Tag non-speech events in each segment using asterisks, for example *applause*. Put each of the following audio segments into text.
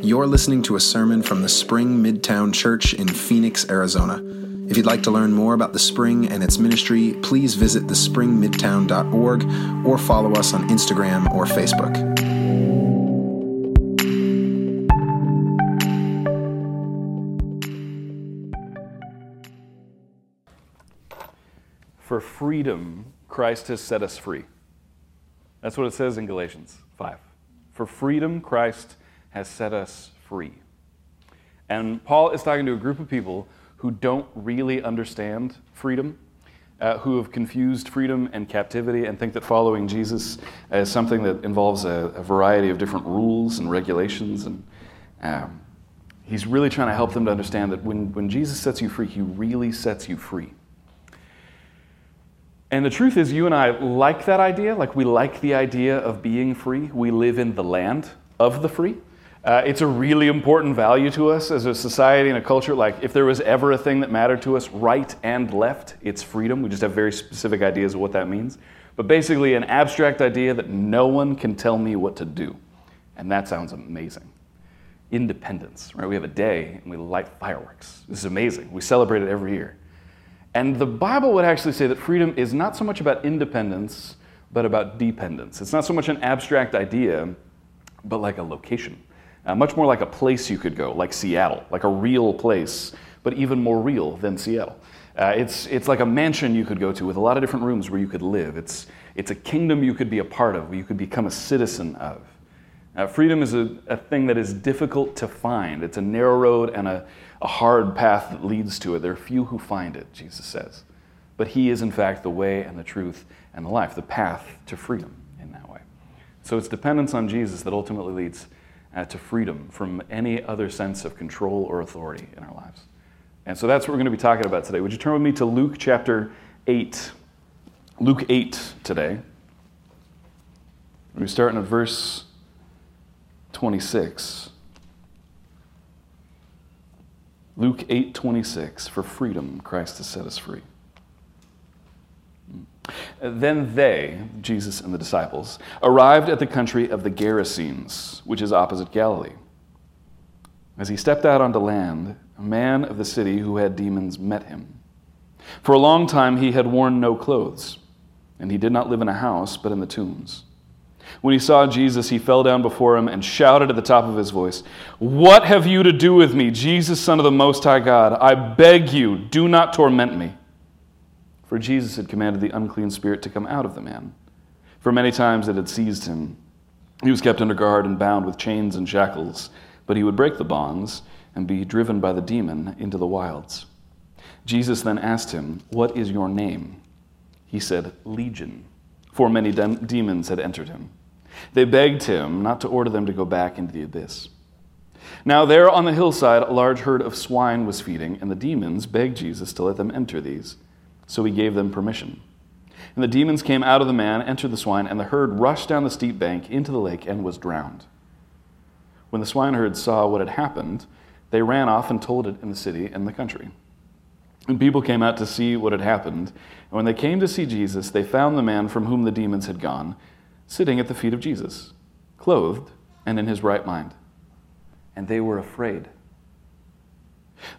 You're listening to a sermon from the Spring Midtown Church in Phoenix, Arizona. If you'd like to learn more about the Spring and its ministry, please visit thespringmidtown.org or follow us on Instagram or Facebook. For freedom, Christ has set us free. That's what it says in Galatians 5. For freedom, Christ has set us free. And Paul is talking to a group of people who don't really understand freedom, uh, who have confused freedom and captivity and think that following Jesus is something that involves a, a variety of different rules and regulations. And um, he's really trying to help them to understand that when, when Jesus sets you free, he really sets you free. And the truth is, you and I like that idea. Like, we like the idea of being free. We live in the land of the free. Uh, it's a really important value to us as a society and a culture. Like, if there was ever a thing that mattered to us, right and left, it's freedom. We just have very specific ideas of what that means. But basically, an abstract idea that no one can tell me what to do. And that sounds amazing. Independence, right? We have a day and we light fireworks. This is amazing. We celebrate it every year. And the Bible would actually say that freedom is not so much about independence, but about dependence. It's not so much an abstract idea, but like a location. Uh, much more like a place you could go, like Seattle, like a real place, but even more real than Seattle. Uh, it's, it's like a mansion you could go to with a lot of different rooms where you could live. It's, it's a kingdom you could be a part of, where you could become a citizen of. Uh, freedom is a, a thing that is difficult to find. It's a narrow road and a, a hard path that leads to it. There are few who find it, Jesus says. But He is, in fact, the way and the truth and the life, the path to freedom in that way. So it's dependence on Jesus that ultimately leads uh, to freedom from any other sense of control or authority in our lives. And so that's what we're going to be talking about today. Would you turn with me to Luke chapter 8? Luke 8 today. We're starting at verse 26. Luke 8:26 for freedom Christ has set us free. Then they, Jesus and the disciples, arrived at the country of the Gerasenes, which is opposite Galilee. As he stepped out onto land, a man of the city who had demons met him. For a long time he had worn no clothes, and he did not live in a house, but in the tombs. When he saw Jesus, he fell down before him and shouted at the top of his voice, What have you to do with me, Jesus, Son of the Most High God? I beg you, do not torment me. For Jesus had commanded the unclean spirit to come out of the man. For many times it had seized him. He was kept under guard and bound with chains and shackles, but he would break the bonds and be driven by the demon into the wilds. Jesus then asked him, What is your name? He said, Legion, for many de- demons had entered him. They begged him not to order them to go back into the abyss. Now, there on the hillside, a large herd of swine was feeding, and the demons begged Jesus to let them enter these. So he gave them permission. And the demons came out of the man, entered the swine, and the herd rushed down the steep bank into the lake and was drowned. When the swineherd saw what had happened, they ran off and told it in the city and the country. And people came out to see what had happened. And when they came to see Jesus, they found the man from whom the demons had gone sitting at the feet of Jesus, clothed and in his right mind. And they were afraid.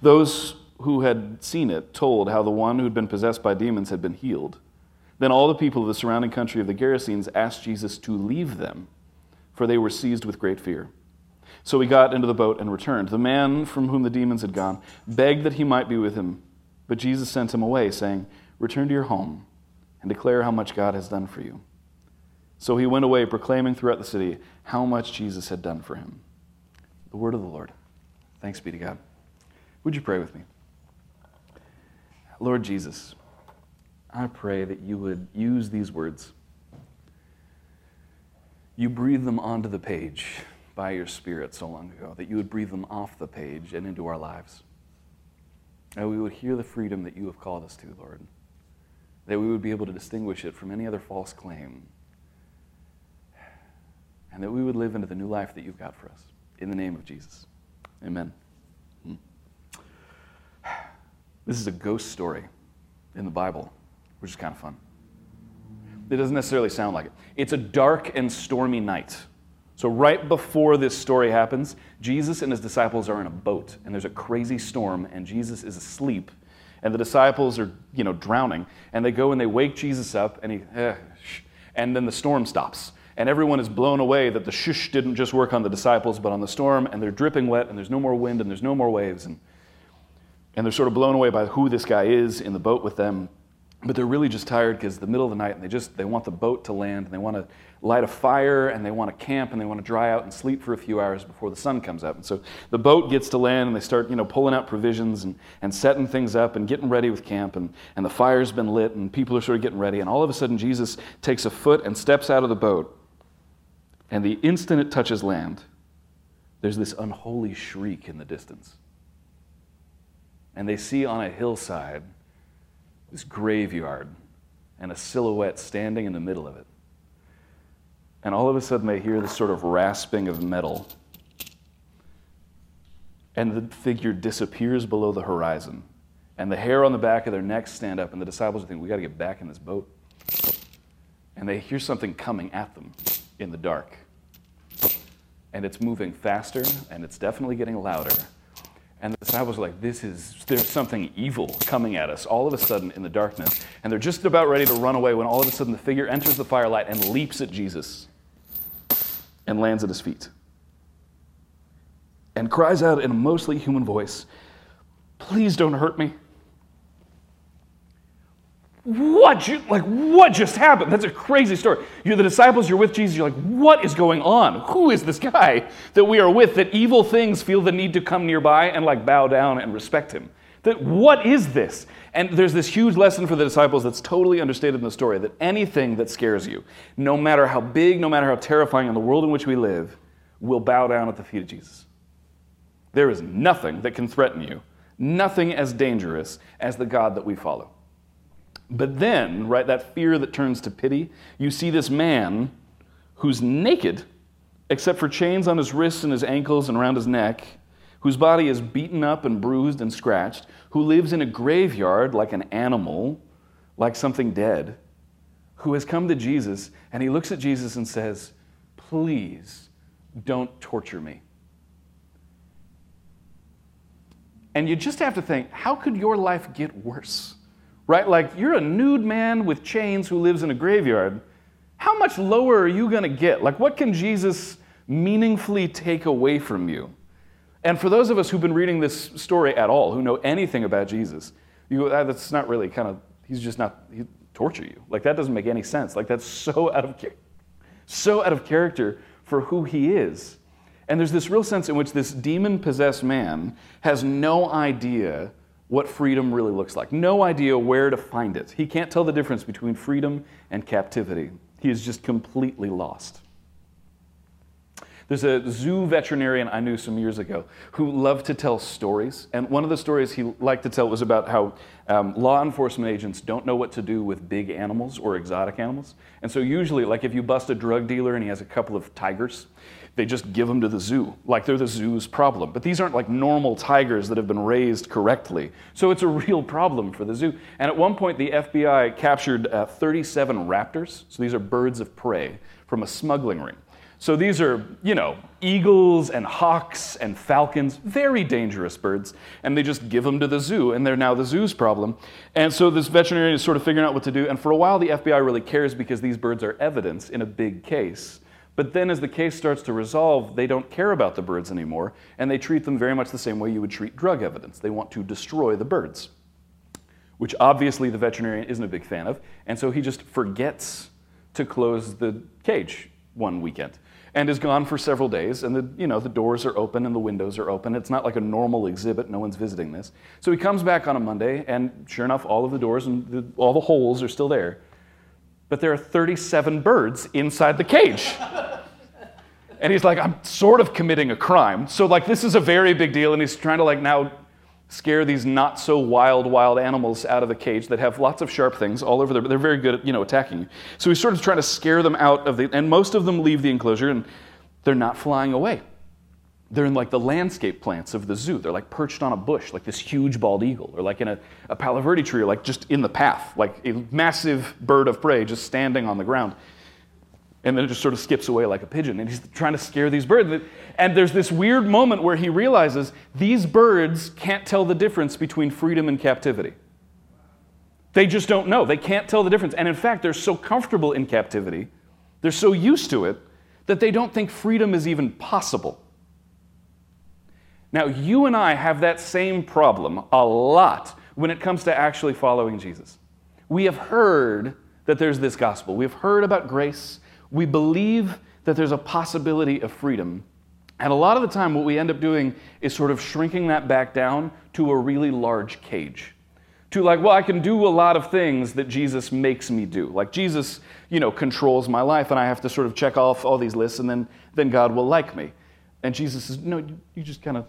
Those who had seen it told how the one who had been possessed by demons had been healed. Then all the people of the surrounding country of the Gerasenes asked Jesus to leave them, for they were seized with great fear. So he got into the boat and returned. The man from whom the demons had gone begged that he might be with him, but Jesus sent him away, saying, Return to your home and declare how much God has done for you. So he went away, proclaiming throughout the city how much Jesus had done for him. The word of the Lord. Thanks be to God. Would you pray with me? Lord Jesus, I pray that you would use these words. You breathed them onto the page by your Spirit so long ago, that you would breathe them off the page and into our lives. That we would hear the freedom that you have called us to, Lord. That we would be able to distinguish it from any other false claim and that we would live into the new life that you've got for us. In the name of Jesus. Amen. This is a ghost story in the Bible, which is kind of fun. It doesn't necessarily sound like it. It's a dark and stormy night. So, right before this story happens, Jesus and his disciples are in a boat, and there's a crazy storm, and Jesus is asleep, and the disciples are, you know, drowning. And they go and they wake Jesus up, and he, eh, and then the storm stops. And everyone is blown away that the shush didn't just work on the disciples, but on the storm, and they're dripping wet, and there's no more wind, and there's no more waves. And, and they're sort of blown away by who this guy is in the boat with them but they're really just tired because it's the middle of the night and they just they want the boat to land and they want to light a fire and they want to camp and they want to dry out and sleep for a few hours before the sun comes up. And so the boat gets to land and they start you know pulling out provisions and, and setting things up and getting ready with camp and, and the fire's been lit and people are sort of getting ready and all of a sudden jesus takes a foot and steps out of the boat and the instant it touches land there's this unholy shriek in the distance and they see on a hillside this graveyard and a silhouette standing in the middle of it. And all of a sudden, they hear this sort of rasping of metal. And the figure disappears below the horizon. And the hair on the back of their necks stand up, and the disciples think, We got to get back in this boat. And they hear something coming at them in the dark. And it's moving faster, and it's definitely getting louder. And the disciples are like, this is, there's something evil coming at us all of a sudden in the darkness. And they're just about ready to run away when all of a sudden the figure enters the firelight and leaps at Jesus and lands at his feet. And cries out in a mostly human voice, Please don't hurt me what you, like what just happened? That's a crazy story. You're the disciples you're with jesus you're like what is going on? Who is this guy that we are with that evil things feel the need to come nearby and like bow down and respect him? That what is this? And there's this huge lesson for the disciples that's totally understated in the story that anything that scares you no matter how big no matter how terrifying in the world in which we live will bow down at the feet of jesus. There is nothing that can threaten you nothing as dangerous as the god that we follow but then, right, that fear that turns to pity, you see this man who's naked, except for chains on his wrists and his ankles and around his neck, whose body is beaten up and bruised and scratched, who lives in a graveyard like an animal, like something dead, who has come to Jesus, and he looks at Jesus and says, Please don't torture me. And you just have to think, how could your life get worse? Right? Like you're a nude man with chains who lives in a graveyard. How much lower are you going to get? Like, what can Jesus meaningfully take away from you? And for those of us who've been reading this story at all, who know anything about Jesus, you ah, that's not really kind of, he's just not, he torture you. Like, that doesn't make any sense. Like, that's so out of, so out of character for who he is. And there's this real sense in which this demon possessed man has no idea what freedom really looks like. No idea where to find it. He can't tell the difference between freedom and captivity. He is just completely lost. There's a zoo veterinarian I knew some years ago who loved to tell stories. And one of the stories he liked to tell was about how um, law enforcement agents don't know what to do with big animals or exotic animals. And so, usually, like if you bust a drug dealer and he has a couple of tigers, they just give them to the zoo, like they're the zoo's problem. But these aren't like normal tigers that have been raised correctly. So it's a real problem for the zoo. And at one point, the FBI captured uh, 37 raptors. So these are birds of prey from a smuggling ring. So these are, you know, eagles and hawks and falcons, very dangerous birds, and they just give them to the zoo, and they're now the zoo's problem. And so this veterinarian is sort of figuring out what to do, and for a while the FBI really cares because these birds are evidence in a big case. But then, as the case starts to resolve, they don't care about the birds anymore, and they treat them very much the same way you would treat drug evidence. They want to destroy the birds, which obviously the veterinarian isn't a big fan of, and so he just forgets to close the cage one weekend and is gone for several days and the you know the doors are open and the windows are open. It's not like a normal exhibit. No one's visiting this. So he comes back on a monday and sure enough all of the doors and the, all the holes are still there but there are 37 birds inside the cage. and he's like, I'm sort of committing a crime. So, like, this is a very big deal. And he's trying to, like, now scare these not so wild, wild animals out of the cage that have lots of sharp things all over there, but they're very good at, you know, attacking you. So he's sort of trying to scare them out of the, and most of them leave the enclosure and they're not flying away. They're in like the landscape plants of the zoo. They're like perched on a bush, like this huge bald eagle, or like in a, a palo verde tree, or like just in the path, like a massive bird of prey just standing on the ground. And then it just sort of skips away like a pigeon. And he's trying to scare these birds. And there's this weird moment where he realizes these birds can't tell the difference between freedom and captivity. They just don't know. They can't tell the difference. And in fact, they're so comfortable in captivity, they're so used to it, that they don't think freedom is even possible. Now, you and I have that same problem a lot when it comes to actually following Jesus. We have heard that there's this gospel, we've heard about grace, we believe that there's a possibility of freedom. And a lot of the time, what we end up doing is sort of shrinking that back down to a really large cage. To like, well, I can do a lot of things that Jesus makes me do. Like Jesus, you know, controls my life, and I have to sort of check off all these lists, and then, then God will like me. And Jesus says, no, you just kind of,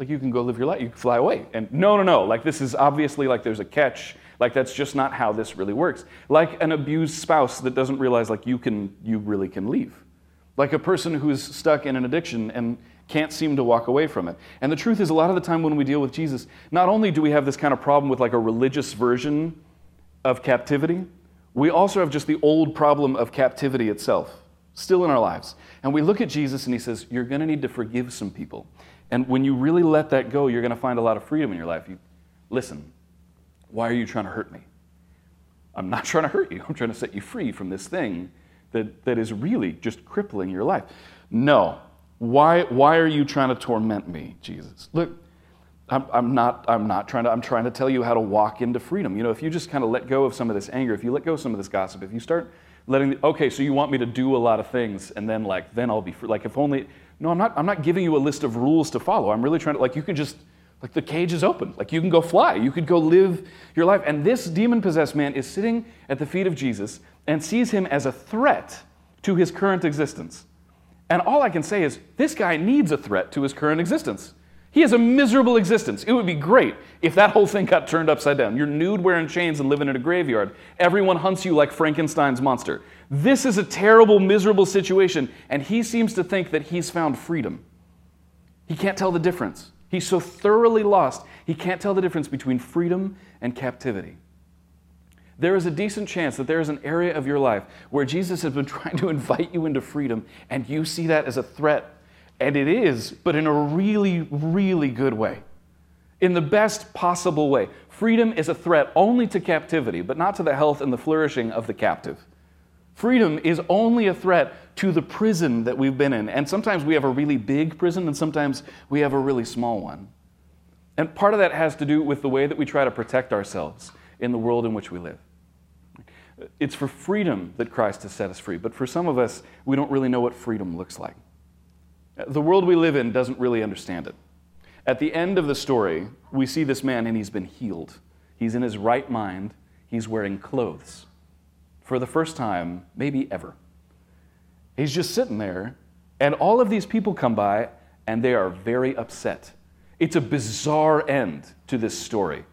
like, you can go live your life, you can fly away. And no, no, no, like, this is obviously like there's a catch. Like, that's just not how this really works. Like an abused spouse that doesn't realize, like, you can, you really can leave like a person who's stuck in an addiction and can't seem to walk away from it. And the truth is, a lot of the time when we deal with Jesus, not only do we have this kind of problem with like a religious version of captivity, we also have just the old problem of captivity itself still in our lives. And we look at Jesus and he says, You're going to need to forgive some people. And when you really let that go, you're going to find a lot of freedom in your life. You, listen, why are you trying to hurt me? I'm not *laughs* trying to hurt you. I'm trying to set you free from this thing that, that is really just crippling your life. No. Why, why are you trying to torment me, Jesus? Look, I'm, I'm, not, I'm not trying to, I'm trying to tell you how to walk into freedom. You know, if you just kind of let go of some of this anger, if you let go of some of this gossip, if you start letting, okay, so you want me to do a lot of things and then like, then I'll be free. Like if only, no, I'm not, I'm not giving you a list of rules to follow. I'm really trying to, like, you can just, like the cage is open. Like you can go fly. You could go live your life. And this demon possessed man is sitting at the feet of Jesus and sees him as a threat to his current existence. And all I can say is this guy needs a threat to his current existence. He has a miserable existence. It would be great if that whole thing got turned upside down. You're nude, wearing chains, and living in a graveyard. Everyone hunts you like Frankenstein's monster. This is a terrible, miserable situation, and he seems to think that he's found freedom. He can't tell the difference. He's so thoroughly lost, he can't tell the difference between freedom and captivity. There is a decent chance that there is an area of your life where Jesus has been *laughs* trying to invite you into freedom, and you see that as a threat. And it is, but in a really, really good way. In the best possible way. Freedom is a threat only to captivity, but not to the health and the flourishing of the captive. Freedom is only a threat to the prison that we've been in. And sometimes we have a really big prison, and sometimes we have a really small one. And part of that has to do with the way that we try to protect ourselves in the world in which we live. It's for freedom that Christ has set us free, but for some of us, we don't really know what freedom looks like. The world we live in doesn't really understand it. At the end of the story, we see this man and he's been healed. He's in his right mind, he's wearing clothes for the first time, maybe ever. He's just sitting there, and all of these people come by, and they are very upset. It's a bizarre end to this story.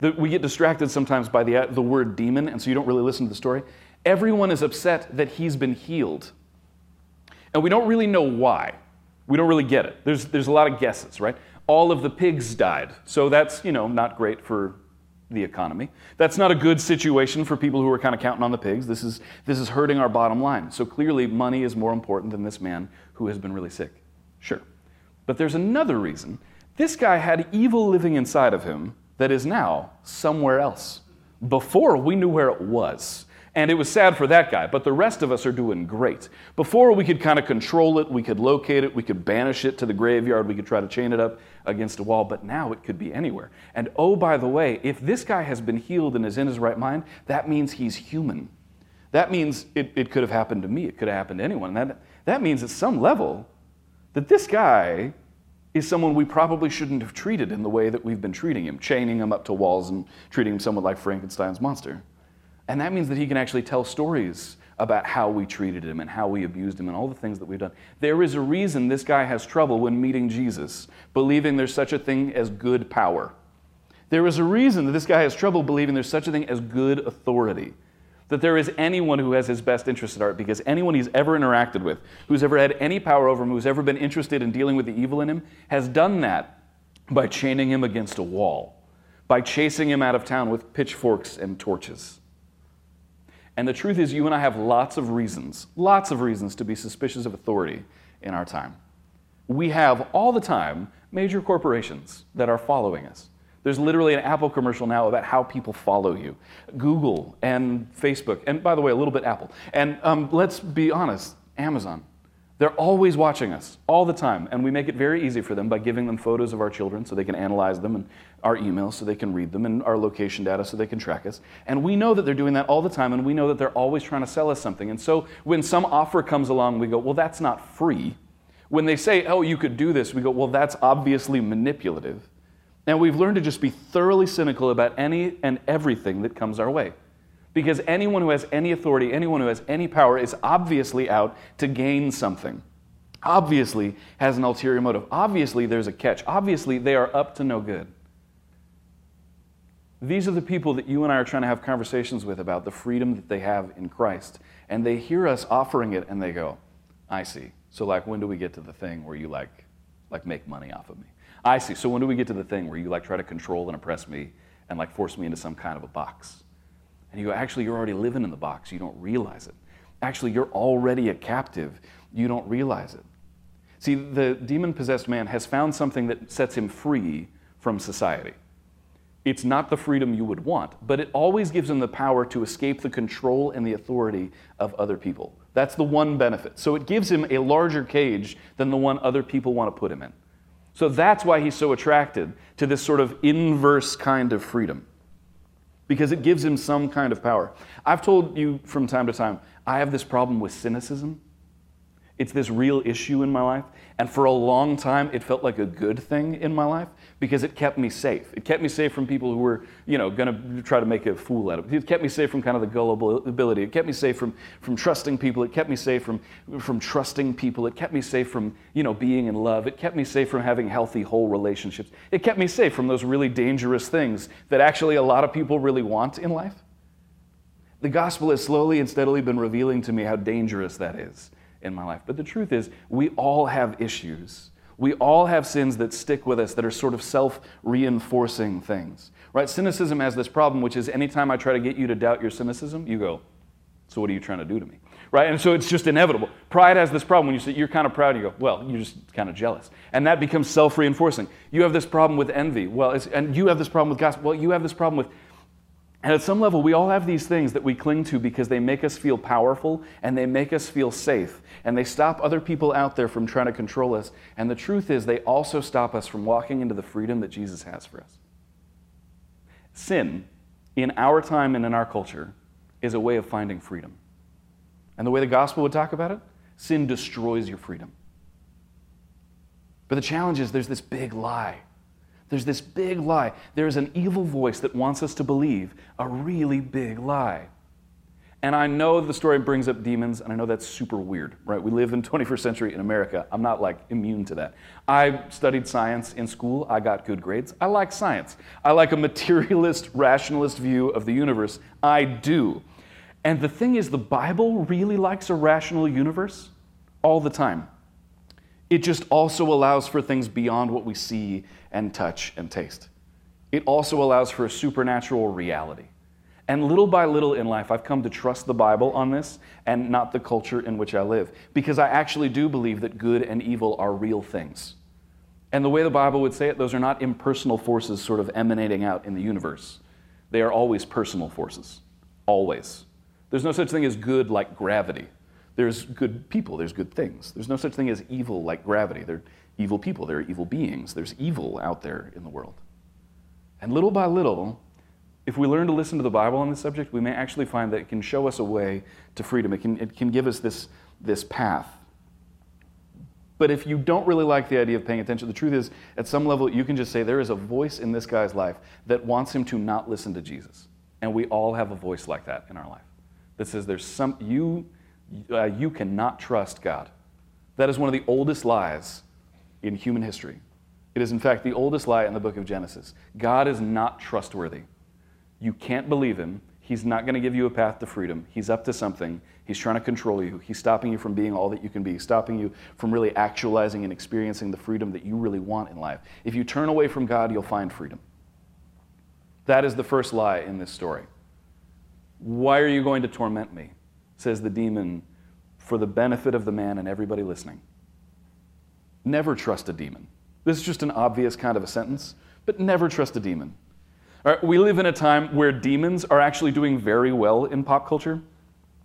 We get distracted sometimes by the, the word demon, and so you don't really listen to the story. Everyone is upset that he's been healed. And we don't really know why. We don't really get it. There's, there's a lot of guesses, right? All of the pigs died. So that's, you know, not great for the economy. That's not a good situation for people who are kind of counting on the pigs. This is, this is hurting our bottom line. So clearly, money is more important than this man who has been really sick. Sure. But there's another reason. This guy had evil living inside of him that is now somewhere else. Before, we knew where it was. And it was sad for that guy, but the rest of us are doing great. Before, we could kind of control it, we could locate it, we could banish it to the graveyard, we could try to chain it up against a wall, but now it could be anywhere. And oh, by the way, if this guy has been healed and is in his right mind, that means he's human. That means it, it could have happened to me, it could have happened to anyone. That, that means at some level that this guy is someone we probably shouldn't have treated in the way that we've been treating him, chaining him up to walls and treating him somewhat like Frankenstein's monster. And that means that he can actually tell stories about how we treated him and how we abused him and all the things that we've done. There is a reason this guy has trouble when meeting Jesus, believing there's such a thing as good power. There is a reason that this guy has trouble believing there's such a thing as good authority. That there is anyone who has his best interest at heart, because anyone he's ever interacted with, who's ever had any power over him, who's ever been interested in dealing with the evil in him, has done that by chaining him against a wall, by chasing him out of town with pitchforks and torches. And the truth is, you and I have lots of reasons, lots of reasons to be suspicious of authority in our time. We have all the time major corporations that are following us. There's literally an Apple commercial now about how people follow you. Google and Facebook, and by the way, a little bit Apple. And um, let's be honest, Amazon. They're always watching us all the time, and we make it very easy for them by giving them photos of our children so they can analyze them, and our emails so they can read them, and our location data so they can track us. And we know that they're doing that all the time, and we know that they're always trying to sell us something. And so when some offer comes along, we go, well, that's not free. When they say, oh, you could do this, we go, well, that's obviously manipulative. And we've learned to just be thoroughly cynical about any and everything that comes our way. Because anyone who has any authority, anyone who has any power, is obviously out to gain something. Obviously has an ulterior motive. Obviously there's a catch. Obviously they are up to no good. These are the people that you and I are trying to have conversations with about the freedom that they have in Christ. And they hear us offering it and they go, I see. So like when do we get to the thing where you like like make money off of me? I see. So when do we get to the thing where you like try to control and oppress me and like force me into some kind of a box? And you go, actually, you're already living in the box. You don't realize it. Actually, you're already a captive. You don't realize it. See, the demon possessed man has found something that sets him free from society. It's not the freedom you would want, but it always gives him the power to escape the control and the authority of other people. That's the one benefit. So it gives him a larger cage than the one other people want to put him in. So that's why he's so attracted to this sort of inverse kind of freedom because it gives him some kind of power. I've told you from time to time, I have this problem with cynicism. It's this real issue in my life. And for a long time, it felt like a good thing in my life because it kept me safe. It kept me safe from people who were, you know, going to try to make a fool out of it. It kept me safe from kind of the gullibility. It kept me safe from, from trusting people. It kept me safe from, from trusting people. It kept me safe from, you know, being in love. It kept me safe from having healthy, whole relationships. It kept me safe from those really dangerous things that actually a lot of people really want in life. The gospel has slowly and steadily been revealing to me how dangerous that is in my life. But the truth is, we all have issues we all have sins that stick with us that are sort of self reinforcing things. Right? Cynicism has this problem, which is anytime I try to get you to doubt your cynicism, you go, So what are you trying to do to me? Right? And so it's just inevitable. Pride has this problem when you say you're kind of proud, you go, Well, you're just kind of jealous. And that becomes self reinforcing. You have this problem with envy. Well, and you have this problem with gossip. Well, you have this problem with and at some level, we all have these things that we cling to because they make us feel powerful and they make us feel safe. And they stop other people out there from trying to control us. And the truth is, they also stop us from walking into the freedom that Jesus has for us. Sin, in our time and in our culture, is a way of finding freedom. And the way the gospel would talk about it, sin destroys your freedom. But the challenge is there's this big lie there's this big lie. There's an evil voice that wants us to believe a really big lie. And I know the story brings up demons, and I know that's super weird, right? We live in *laughs* 21st century in America. I'm not like immune to that. I studied science in school. I got good grades. I like science. I like a materialist, *laughs* rationalist view of the universe. I do. And the thing is, the Bible really likes a rational universe all the time. It just also allows for things beyond what we see and touch and taste. It also allows for a supernatural reality. And little by little in life, I've come to trust the Bible on this and not the culture in which I live, because I actually do believe that good and evil are real things. And the way the Bible would say it, those are not impersonal forces sort of emanating out in the universe. They are always personal forces. Always. There's no such thing as good like gravity. There's good people, there's good things. There's no such thing as evil like gravity. There are evil people, there are evil beings, there's evil out there in the world. And little by little, if we learn to listen to the Bible on this subject, we may actually find that it can show us a way to freedom. It can, it can give us this, this path. But if you don't really like the idea of paying attention, the truth is, at some level, you can just say, there is a voice in this guy's life that wants him to not listen to Jesus. And we all have a voice like that in our life that says, there's some, you uh, you cannot trust God. That is one of the oldest lies in human history. It is, in fact, the oldest lie in the book of Genesis. God is not trustworthy. You can't believe him. He's not going to give you a path to freedom. He's up to something. He's trying to control you. He's stopping you from being all that you can be, stopping you from really actualizing and experiencing the freedom that you really want in life. If you turn away from God, you'll find freedom. That is the first lie in this story. Why are you going to torment me? Says the demon, for the benefit of the man and everybody listening. Never trust a demon. This is just an obvious kind of a sentence, but never trust a demon. we live in a time where demons are actually doing very well in pop culture.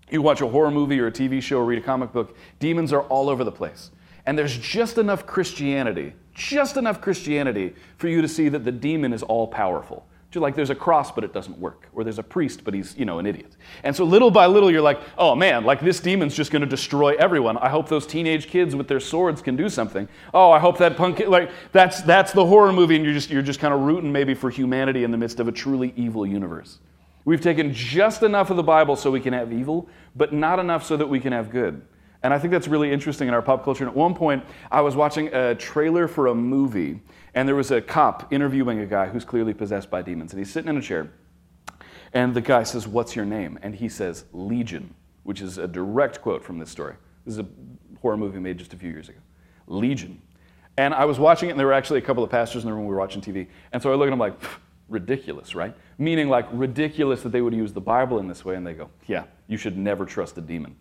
You watch a horror movie or a TV show or read a comic book, demons are all over the place. And there's just enough Christianity, just enough Christianity for you to see that the demon is all powerful like there's a cross but it doesn't work or there's a priest but he's you know an idiot. And so little by little you're like oh man like this demon's just going to destroy everyone. I hope those teenage kids with their swords can do something. Oh i hope that punk like that's that's the horror movie and you're just you're just kind of rooting maybe for humanity in the midst of a truly evil universe. We've taken just enough of the bible so we can have evil but not enough so that we can have good and I think that's really interesting in our pop culture. And at one point, I was watching a trailer for a movie and there was a cop interviewing a guy who's clearly possessed by demons. And he's sitting in a chair. And the guy says, What's your name? And he says, Legion, which is a direct quote from this story. This is a horror movie made just a few years ago. Legion. And I was watching it, and there were actually a couple of pastors in the room we were watching TV. And so I look at them like, ridiculous, right? Meaning, like, ridiculous that they would use the Bible in this way. And they go, Yeah, you should never trust a demon.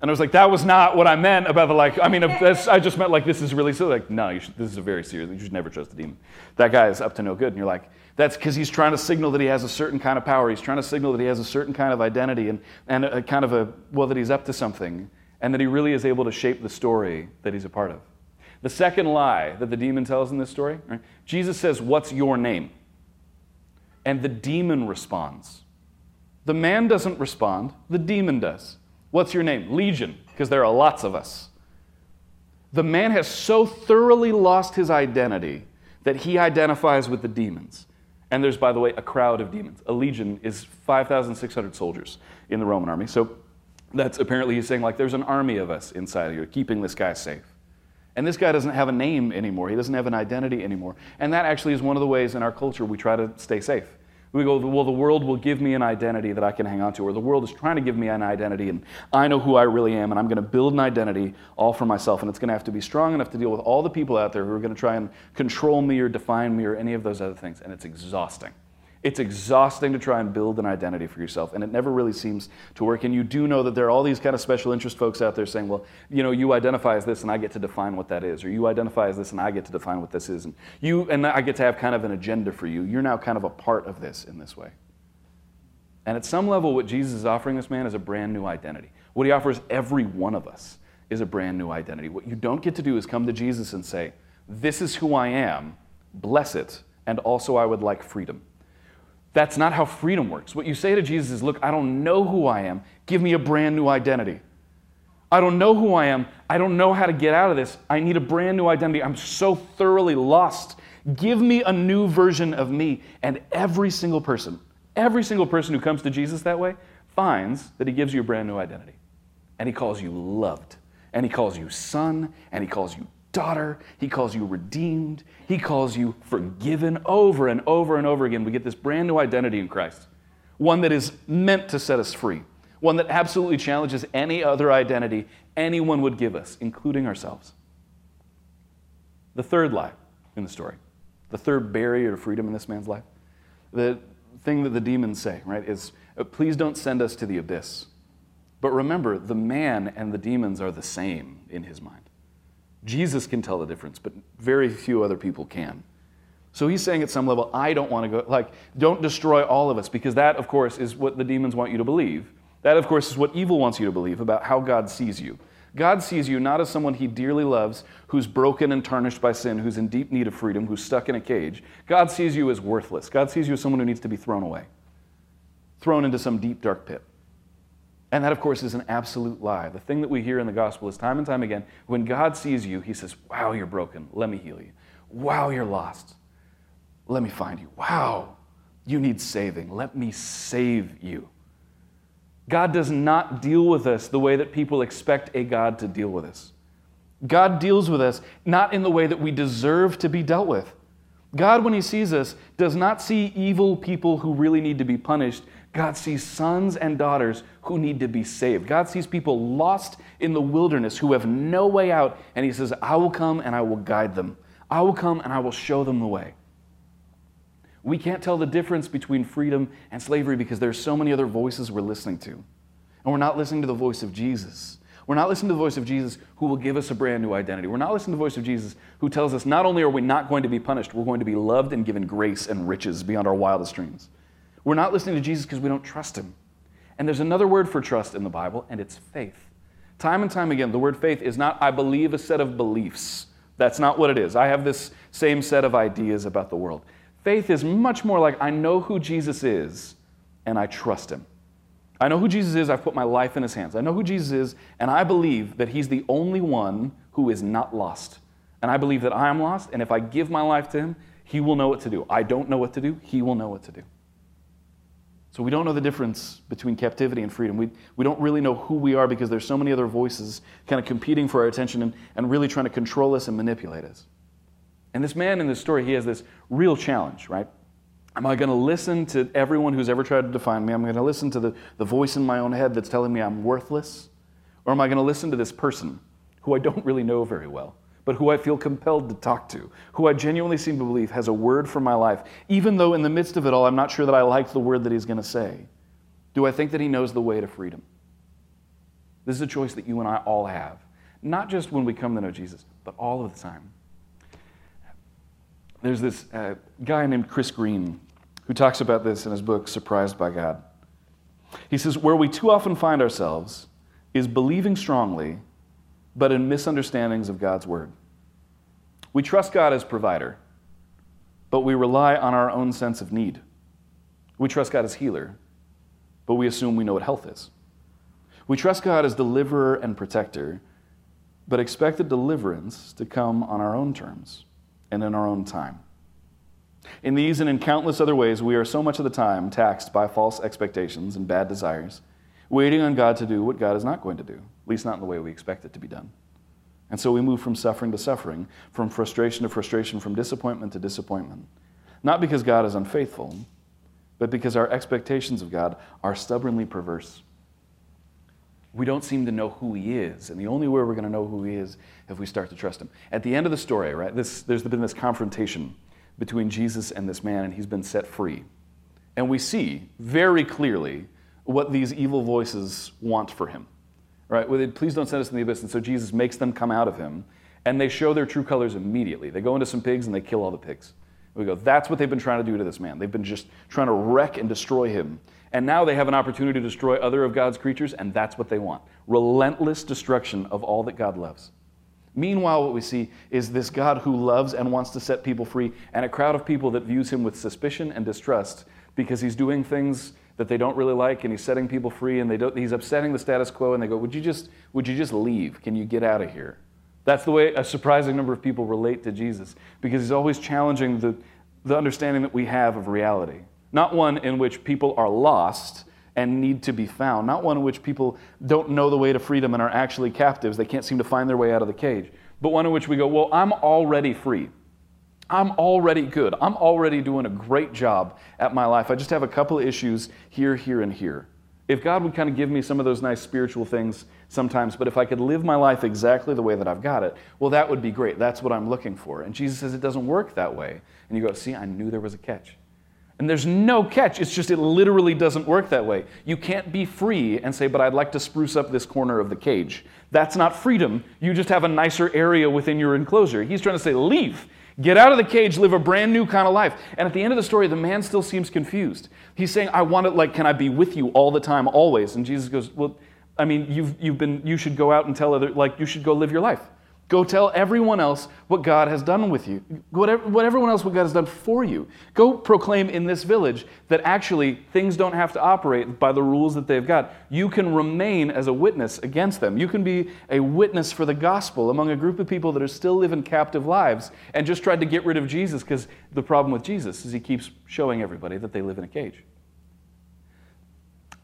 And I was like, that was not what I meant about the like. I mean, I just meant like this is really silly. Like, no, should, this is a very serious. You should never trust a demon. That guy is up to no good. And you're like, that's because he's trying to signal that he has a certain kind of power. He's trying to signal that he has a certain kind of identity and, and a, a kind of a, well, that he's up to something and that he really is able to shape the story that he's a part of. The second lie that the demon tells in this story, right? Jesus says, What's your name? And the demon responds. The man doesn't respond, the demon does. What's your name? Legion, because there are lots of us. The man has so thoroughly lost his identity that he identifies with the demons. And there's, by the way, a crowd of demons. A legion is 5,600 soldiers in the Roman army. So that's apparently he's saying, like, there's an army of us inside you keeping this guy safe. And this guy doesn't have a name anymore. He doesn't have an identity anymore. And that actually is one of the ways in our culture we try to stay safe. We go, well, the world will give me an identity that I can hang on to, or the world is trying to give me an identity, and I know who I really am, and I'm going to build an identity all for myself, and it's going to have to be strong enough to deal with all the people out there who are going to try and control me or define me or any of those other things, and it's exhausting. It's exhausting to try and build an identity for yourself, and it never really seems to work. And you do know that there are all these kind of special interest folks out there saying, well, you know, you identify as this, and I get to define what that is, or you identify as this, and I get to define what this is, and you and I get to have kind of an agenda for you. You're now kind of a part of this in this way. And at some level, what Jesus is offering this man is a brand new identity. What he offers every one of us is a brand new identity. What you don't get to do is come to Jesus and say, This is who I am, bless it, and also I would like freedom. That's not how freedom works. What you say to Jesus is, Look, I don't know who I am. Give me a brand new identity. I don't know who I am. I don't know how to get out of this. I need a brand new identity. I'm so thoroughly lost. Give me a new version of me. And every single person, every single person who comes to Jesus that way finds that he gives you a brand new identity. And he calls you loved. And he calls you son. And he calls you daughter. He calls you redeemed. He calls you forgiven over and over and over again. We get this brand new identity in Christ, one that is meant to set us free, one that absolutely challenges any other identity anyone would give us, including ourselves. The third lie in the story, the third barrier to freedom in this man's life, the thing that the demons say, right, is uh, please don't send us to the abyss. But remember, the man and the demons are the same in his mind. Jesus can tell the difference, but very few other people can. So he's saying at some level, I don't want to go, like, don't destroy all of us, because that, of course, is what the demons want you to believe. That, of course, is what evil wants you to believe about how God sees you. God sees you not as someone he dearly loves, who's broken and tarnished by sin, who's in deep need of freedom, who's stuck in a cage. God sees you as worthless. God sees you as someone who needs to be thrown away, thrown into some deep, dark pit. And that, of course, is an absolute lie. The thing that we hear in the gospel is time and time again when God sees you, he says, Wow, you're broken. Let me heal you. Wow, you're lost. Let me find you. Wow, you need saving. Let me save you. God does not deal with us the way that people expect a God to deal with us. God deals with us not in the way that we deserve to be dealt with. God, when He sees us, does not see evil people who really need to be punished. God sees sons and daughters who need to be saved. God sees people lost in the wilderness who have no way out, and He says, I will come and I will guide them. I will come and I will show them the way. We can't tell the difference between freedom and slavery because there's so many other voices we're listening to. And we're not listening to the voice of Jesus. We're not listening to the voice of Jesus who will give us a brand new identity. We're not listening to the voice of Jesus who tells us not only are we not going to be punished, we're going to be loved and given grace and riches beyond our wildest dreams. We're not listening to Jesus because we don't trust him. And there's another word for trust in the Bible, and it's faith. Time and time again, the word faith is not, I believe a set of beliefs. That's not what it is. I have this same set of ideas about the world. Faith is much more like, I know who Jesus is, and I trust him. I know who Jesus is, I've put my life in his hands. I know who Jesus is, and I believe that he's the only one who is not lost. And I believe that I am lost, and if I give my life to him, he will know what to do. I don't know what to do, he will know what to do. So we don't know the difference between captivity and freedom. We, we don't really know who we are because there's so many other voices kind of competing for our attention and, and really trying to control us and manipulate us. And this man in this story, he has this real challenge, right? Am I going to listen to everyone who's ever tried to define me? Am I'm going to listen to the, the voice in my own head that's telling me I'm worthless? Or am I going to listen to this person who I don't really know very well, but who I feel compelled to talk to, who I genuinely seem to believe has a word for my life, even though in the midst of it all, I'm not sure that I like the word that he's going to say? Do I think that he knows the way to freedom? This is a choice that you and I all have, not just when we come to know Jesus, but all of the time. There's this uh, guy named Chris Green who talks about this in his book, Surprised by God. He says, Where we too often find ourselves is believing strongly, but in misunderstandings of God's word. We trust God as provider, but we rely on our own sense of need. We trust God as healer, but we assume we know what health is. We trust God as deliverer and protector, but expect the deliverance to come on our own terms and in our own time. In these and in countless other ways, we are so much of the time taxed by false expectations and bad desires, waiting on God to do what God is not going to do, at least not in the way we expect it to be done. And so we move from suffering to suffering, from frustration to frustration, from disappointment to disappointment. Not because God is unfaithful, but because our expectations of God are stubbornly perverse. We don't seem to know who He is, and the only way we're going to know who He is if we start to trust Him. At the end of the story, right, this, there's been this confrontation between Jesus and this man, and he's been set free. And we see very clearly what these evil voices want for him. Right? Well, they, please don't send us in the abyss. And so Jesus makes them come out of him, and they show their true colors immediately. They go into some pigs and they kill all the pigs. We go, that's what they've been trying to do to this man. They've been just trying to wreck and destroy him. And now they have an opportunity to destroy other of God's creatures, and that's what they want relentless destruction of all that God loves. Meanwhile, what we see is this God who loves and wants to set people free, and a crowd of people that views him with suspicion and distrust because he's doing things that they don't really like and he's setting people free and they don't, he's upsetting the status quo and they go, would you, just, would you just leave? Can you get out of here? That's the way a surprising number of people relate to Jesus because he's always challenging the, the understanding that we have of reality. Not one in which people are lost and need to be found, not one in which people don't know the way to freedom and are actually captives. They can't seem to find their way out of the cage, but one in which we go, Well, I'm already free. I'm already good. I'm already doing a great job at my life. I just have a couple of issues here, here, and here. If God would kind of give me some of those nice spiritual things sometimes, but if I could live my life exactly the way that I've got it, well, that would be great. That's what I'm looking for. And Jesus says it doesn't work that way. And you go, See, I knew there was a catch. And there's no catch. It's just it literally doesn't work that way. You can't be free and say, but I'd like to spruce up this corner of the cage. That's not freedom. You just have a nicer area within your enclosure. He's trying to say, leave. Get out of the cage, live a brand new kind of life. And at the end of the story, the man still seems confused. He's saying, I want it like, can I be with you all the time, always? And Jesus goes, Well, I mean, you've, you've been, you should go out and tell other, like, you should go live your life. Go tell everyone else what God has done with you, whatever, what everyone else what God has done for you. Go proclaim in this village that actually things don't have to operate by the rules that they've got. You can remain as a witness against them. You can be a witness for the gospel among a group of people that are still living captive lives and just tried to get rid of Jesus because the problem with Jesus is he keeps showing everybody that they live in a cage.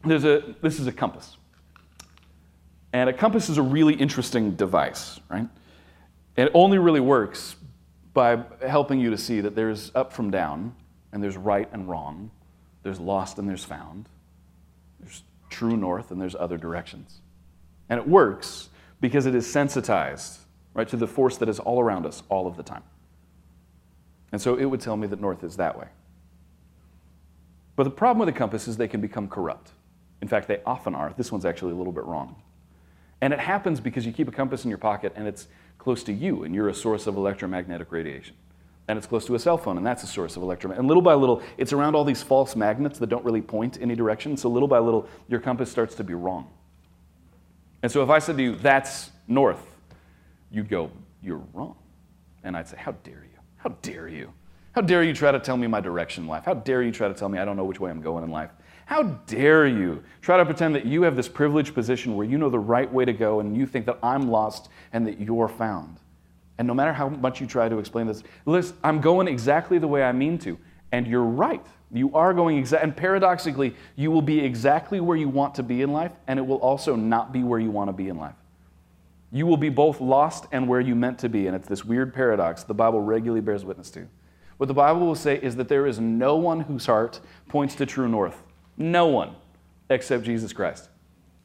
There's a, this is a compass. And a compass is a really interesting device, right? It only really works by helping you to see that there's up from down, and there's right and wrong, there's lost and there's found, there's true north and there's other directions. And it works because it is sensitized right to the force that is all around us all of the time. And so it would tell me that north is that way. But the problem with a compass is they can become corrupt. In fact, they often are. This one's actually a little bit wrong. And it happens because you keep a compass in your pocket and it's close to you and you're a source of electromagnetic radiation. And it's close to a cell phone and that's a source of electromagnetic. And little by little, it's around all these false magnets that don't really point any direction. So little by little, your compass starts to be wrong. And so if I said to you, that's north, you'd go, you're wrong. And I'd say, how dare you? How dare you? How dare you try to tell me my direction in life? How dare you try to tell me I don't know which way I'm going in life? How dare you try to pretend that you have this privileged position where you know the right way to go and you think that I'm lost and that you're found? And no matter how much you try to explain this, listen, I'm going exactly the way I mean to. And you're right. You are going exactly, and paradoxically, you will be exactly where you want to be in life, and it will also not be where you want to be in life. You will be both lost and where you meant to be, and it's this weird paradox the Bible regularly bears witness to. What the Bible will say is that there is no one whose heart points to true north. No one except Jesus Christ.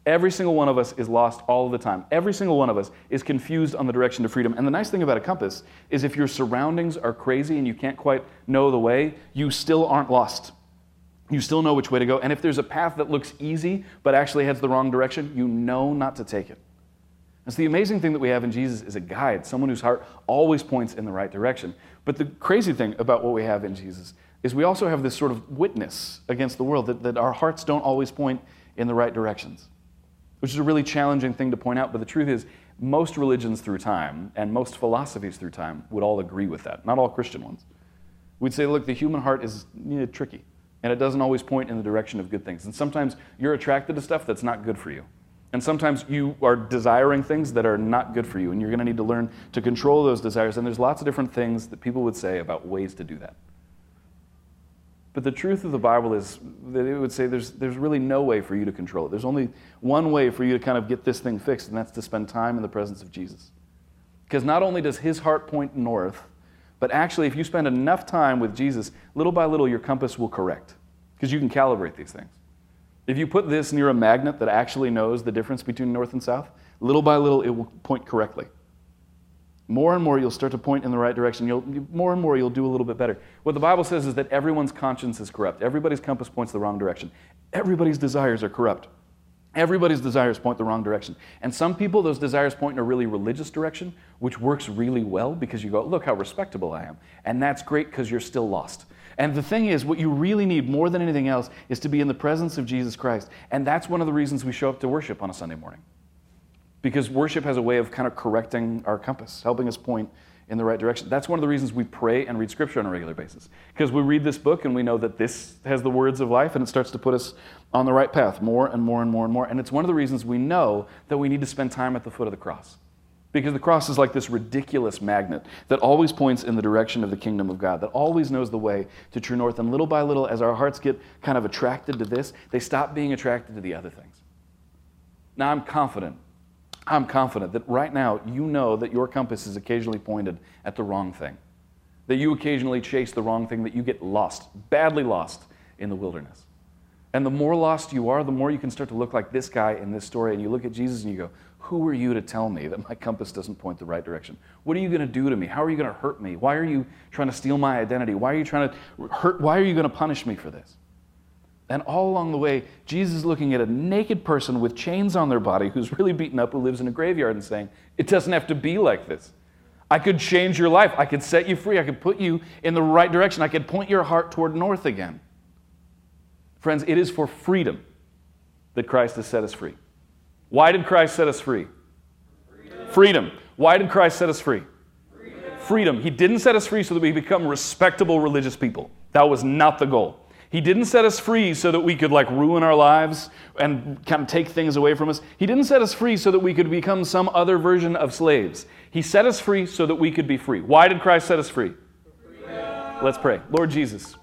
Every single one of us is lost all the time. Every single one of us is confused on the direction to freedom. And the nice thing about a compass is if your surroundings are crazy and you can't quite know the way, you still aren't lost. You still know which way to go. And if there's a path that looks easy but actually heads the wrong direction, you know not to take it. And so the amazing thing that we have in Jesus is a guide, someone whose heart always points in the right direction. But the crazy thing about what we have in Jesus is we also have this sort of witness against the world that, that our hearts don't always point in the right directions, which is a really challenging thing to point out. But the truth is, most religions through time and most philosophies through time would all agree with that, not all Christian ones. We'd say, look, the human heart is you know, tricky, and it doesn't always point in the direction of good things. And sometimes you're attracted to stuff that's not good for you. And sometimes you are desiring things that are not good for you, and you're going to need to learn to control those desires. And there's lots of different things that people would say about ways to do that. But the truth of the Bible is that it would say there's, there's really no way for you to control it. There's only one way for you to kind of get this thing fixed, and that's to spend time in the presence of Jesus. Because not only does his heart point north, but actually, if you spend enough time with Jesus, little by little, your compass will correct. Because you can calibrate these things. If you put this near a magnet that actually knows the difference between north and south, little by little it will point correctly. More and more you'll start to point in the right direction. You'll, more and more you'll do a little bit better. What the Bible says is that everyone's conscience is corrupt. Everybody's compass points the wrong direction. Everybody's desires are corrupt. Everybody's desires point the wrong direction. And some people, those desires point in a really religious direction, which works really well because you go, look how respectable I am. And that's great because you're still lost. And the thing is, what you really need more than anything else is to be in the presence of Jesus Christ. And that's one of the reasons we show up to worship on a Sunday morning. Because worship has a way of kind of correcting our compass, helping us point in the right direction. That's one of the reasons we pray and read scripture on a regular basis. Because we read this book and we know that this has the words of life and it starts to put us on the right path more and more and more and more. And it's one of the reasons we know that we need to spend time at the foot of the cross. Because the cross is like this ridiculous magnet that always points in the direction of the kingdom of God, that always knows the way to true north. And little by little, as our hearts get kind of attracted to this, they stop being attracted to the other things. Now, I'm confident, I'm confident that right now you know that your compass is occasionally pointed at the wrong thing, that you occasionally chase the wrong thing, that you get lost, badly lost in the wilderness. And the more lost you are, the more you can start to look like this guy in this story. And you look at Jesus and you go, who are you to tell me that my compass doesn't point the right direction? What are you going to do to me? How are you going to hurt me? Why are you trying to steal my identity? Why are you trying to hurt? Why are you going to punish me for this? And all along the way, Jesus is looking at a naked person with chains on their body who's really beaten up, who lives in a graveyard, and saying, It doesn't have to be like this. I could change your life. I could set you free. I could put you in the right direction. I could point your heart toward north again. Friends, it is for freedom that Christ has set us free. Why did Christ set us free? Freedom. Freedom. Why did Christ set us free? Freedom. Freedom. He didn't set us free so that we become respectable religious people. That was not the goal. He didn't set us free so that we could like ruin our lives and kind of take things away from us. He didn't set us free so that we could become some other version of slaves. He set us free so that we could be free. Why did Christ set us free? Let's pray. Lord Jesus,